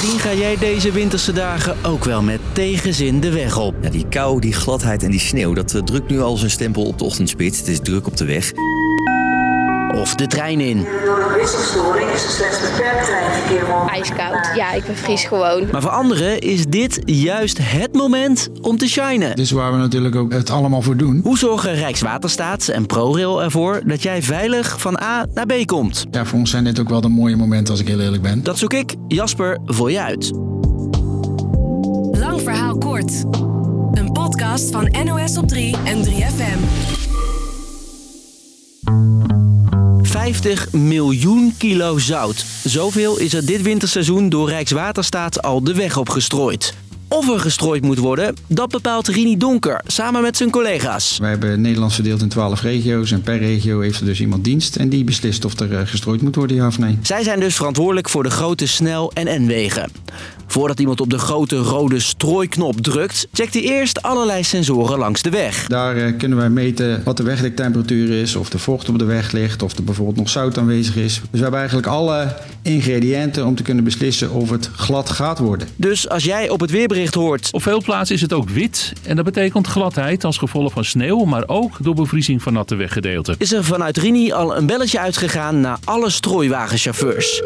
Misschien ga jij deze winterse dagen ook wel met tegenzin de weg op. Ja, die kou, die gladheid en die sneeuw, dat eh, drukt nu al zijn stempel op de ochtendspits. Het is druk op de weg. Of de trein in. Door een wisselstoring is er slechts beperkt treinverkeer mogelijk. Ijskoud. Ja, ik bevries gewoon. Maar voor anderen is dit juist het moment om te shinen. Dit is waar we natuurlijk ook het allemaal voor doen. Hoe zorgen Rijkswaterstaat en ProRail ervoor dat jij veilig van A naar B komt? Ja, voor ons zijn dit ook wel de mooie momenten als ik heel eerlijk ben. Dat zoek ik, Jasper, voor je uit. Lang verhaal kort. Een podcast van NOS op 3 en 3FM. 50 miljoen kilo zout. Zoveel is er dit winterseizoen door Rijkswaterstaat al de weg opgestrooid. Of er gestrooid moet worden, dat bepaalt Rini Donker samen met zijn collega's. Wij hebben Nederland verdeeld in 12 regio's en per regio heeft er dus iemand dienst en die beslist of er eh, gestrooid moet worden, ja of nee. Zij zijn dus verantwoordelijk voor de grote snel- en N-wegen. Voordat iemand op de grote rode strooiknop drukt, checkt hij eerst allerlei sensoren langs de weg. Daar eh, kunnen wij meten wat de wegdektemperatuur is, of de vocht op de weg ligt, of er bijvoorbeeld nog zout aanwezig is. Dus we hebben eigenlijk alle ingrediënten om te kunnen beslissen of het glad gaat worden. Dus als jij op het weerbericht hoort... Op veel plaatsen is het ook wit en dat betekent gladheid als gevolg van sneeuw, maar ook door bevriezing van natte weggedeelten. is er vanuit Rini al een belletje uitgegaan naar alle strooiwagenchauffeurs.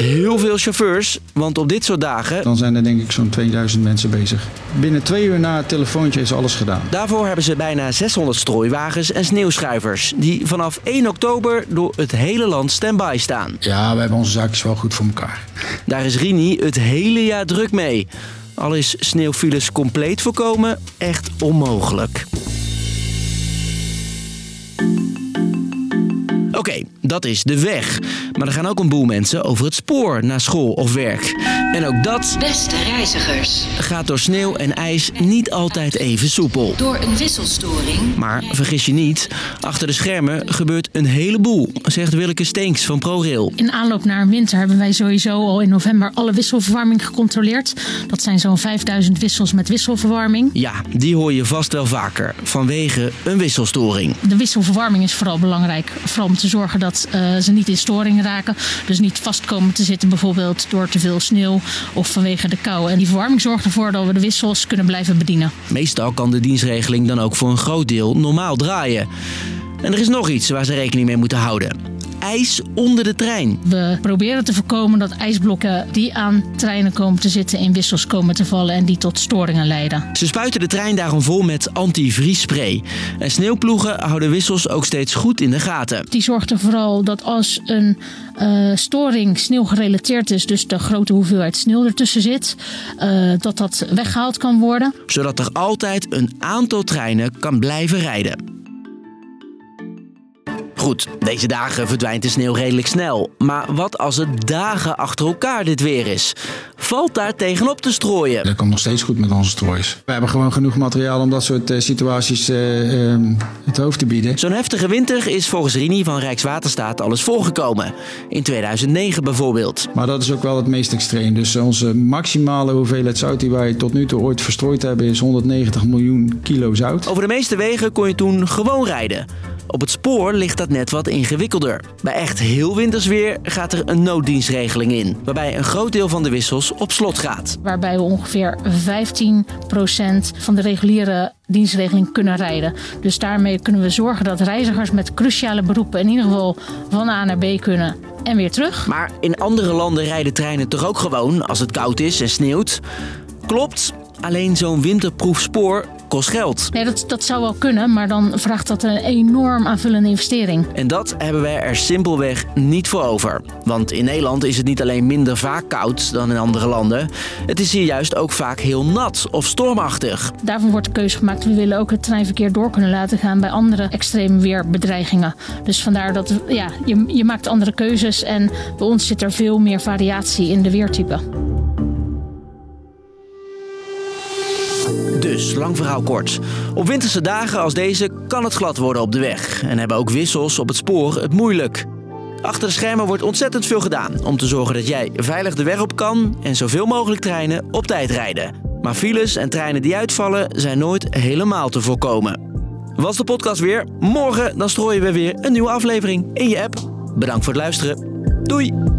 Heel veel chauffeurs, want op dit soort dagen... Dan zijn er denk ik zo'n 2000 mensen bezig. Binnen twee uur na het telefoontje is alles gedaan. Daarvoor hebben ze bijna 600 strooiwagens en sneeuwschuivers... die vanaf 1 oktober door het hele land stand-by staan. Ja, we hebben onze zaakjes wel goed voor elkaar. Daar is Rini het hele jaar druk mee. Al is sneeuwfiles compleet voorkomen echt onmogelijk. Oké, dat is de weg. Maar er gaan ook een boel mensen over het spoor naar school of werk. En ook dat Beste reizigers, gaat door sneeuw en ijs niet altijd even soepel. door een wisselstoring Maar vergis je niet, achter de schermen gebeurt een heleboel, zegt Willeke Steenks van ProRail. In aanloop naar winter hebben wij sowieso al in november alle wisselverwarming gecontroleerd. Dat zijn zo'n 5000 wissels met wisselverwarming. Ja, die hoor je vast wel vaker, vanwege een wisselstoring. De wisselverwarming is vooral belangrijk. Vooral om te zorgen dat eh, ze niet in storing raken. Dus niet vast komen te zitten bijvoorbeeld door te veel sneeuw of vanwege de kou. En die verwarming zorgt ervoor dat we de wissels kunnen blijven bedienen. Meestal kan de dienstregeling dan ook voor een groot deel normaal draaien. En er is nog iets waar ze rekening mee moeten houden. Ijs onder de trein. We proberen te voorkomen dat ijsblokken die aan treinen komen te zitten in wissels komen te vallen en die tot storingen leiden. Ze spuiten de trein daarom vol met antivriesspray. En sneeuwploegen houden wissels ook steeds goed in de gaten. Die zorgt er vooral dat als een eh, storing sneeuwgerelateerd is, dus de grote hoeveelheid sneeuw ertussen zit, eh, dat dat weggehaald kan worden. Zodat er altijd een aantal treinen kan blijven rijden. Goed, deze dagen verdwijnt de sneeuw redelijk snel. Maar wat als het dagen achter elkaar dit weer is? Valt daar tegenop te strooien? Dat komt nog steeds goed met onze stroois. We hebben gewoon genoeg materiaal om dat soort eh, situaties ehm, het hoofd te bieden. Zo'n heftige winter is volgens Rini van Rijkswaterstaat alles voorgekomen. In 2009 bijvoorbeeld. Maar dat is ook wel het meest extreem. Dus onze maximale hoeveelheid zout die wij tot nu toe ooit verstrooid hebben is 190 miljoen kilo zout. Over de meeste wegen kon je toen gewoon rijden. Op het spoor ligt dat net wat ingewikkelder. Bij echt heel winters weer gaat er een nooddienstregeling in, waarbij een groot deel van de wissels op slot gaat. Waarbij we ongeveer 15% van de reguliere dienstregeling kunnen rijden. Dus daarmee kunnen we zorgen dat reizigers met cruciale beroepen in ieder geval van A naar B kunnen en weer terug. Maar in andere landen rijden treinen toch ook gewoon als het koud is en sneeuwt? Klopt, alleen zo'n winterproef spoor kost geld. Nee, dat, dat zou wel kunnen, maar dan vraagt dat een enorm aanvullende investering. En dat hebben wij er simpelweg niet voor over. Want in Nederland is het niet alleen minder vaak koud dan in andere landen. Het is hier juist ook vaak heel nat of stormachtig. Daarvan wordt de keuze gemaakt. We willen ook het treinverkeer door kunnen laten gaan bij andere extreme weerbedreigingen. Dus vandaar dat ja, je, je maakt andere keuzes en bij ons zit er veel meer variatie in de weertypen. Dus, lang verhaal kort. Op winterse dagen als deze kan het glad worden op de weg. En hebben ook wissels op het spoor het moeilijk. Achter de schermen wordt ontzettend veel gedaan om te zorgen dat jij veilig de weg op kan en zoveel mogelijk treinen op tijd rijden. Maar files en treinen die uitvallen zijn nooit helemaal te voorkomen. Was de podcast weer? Morgen dan strooien we weer een nieuwe aflevering in je app. Bedankt voor het luisteren. Doei!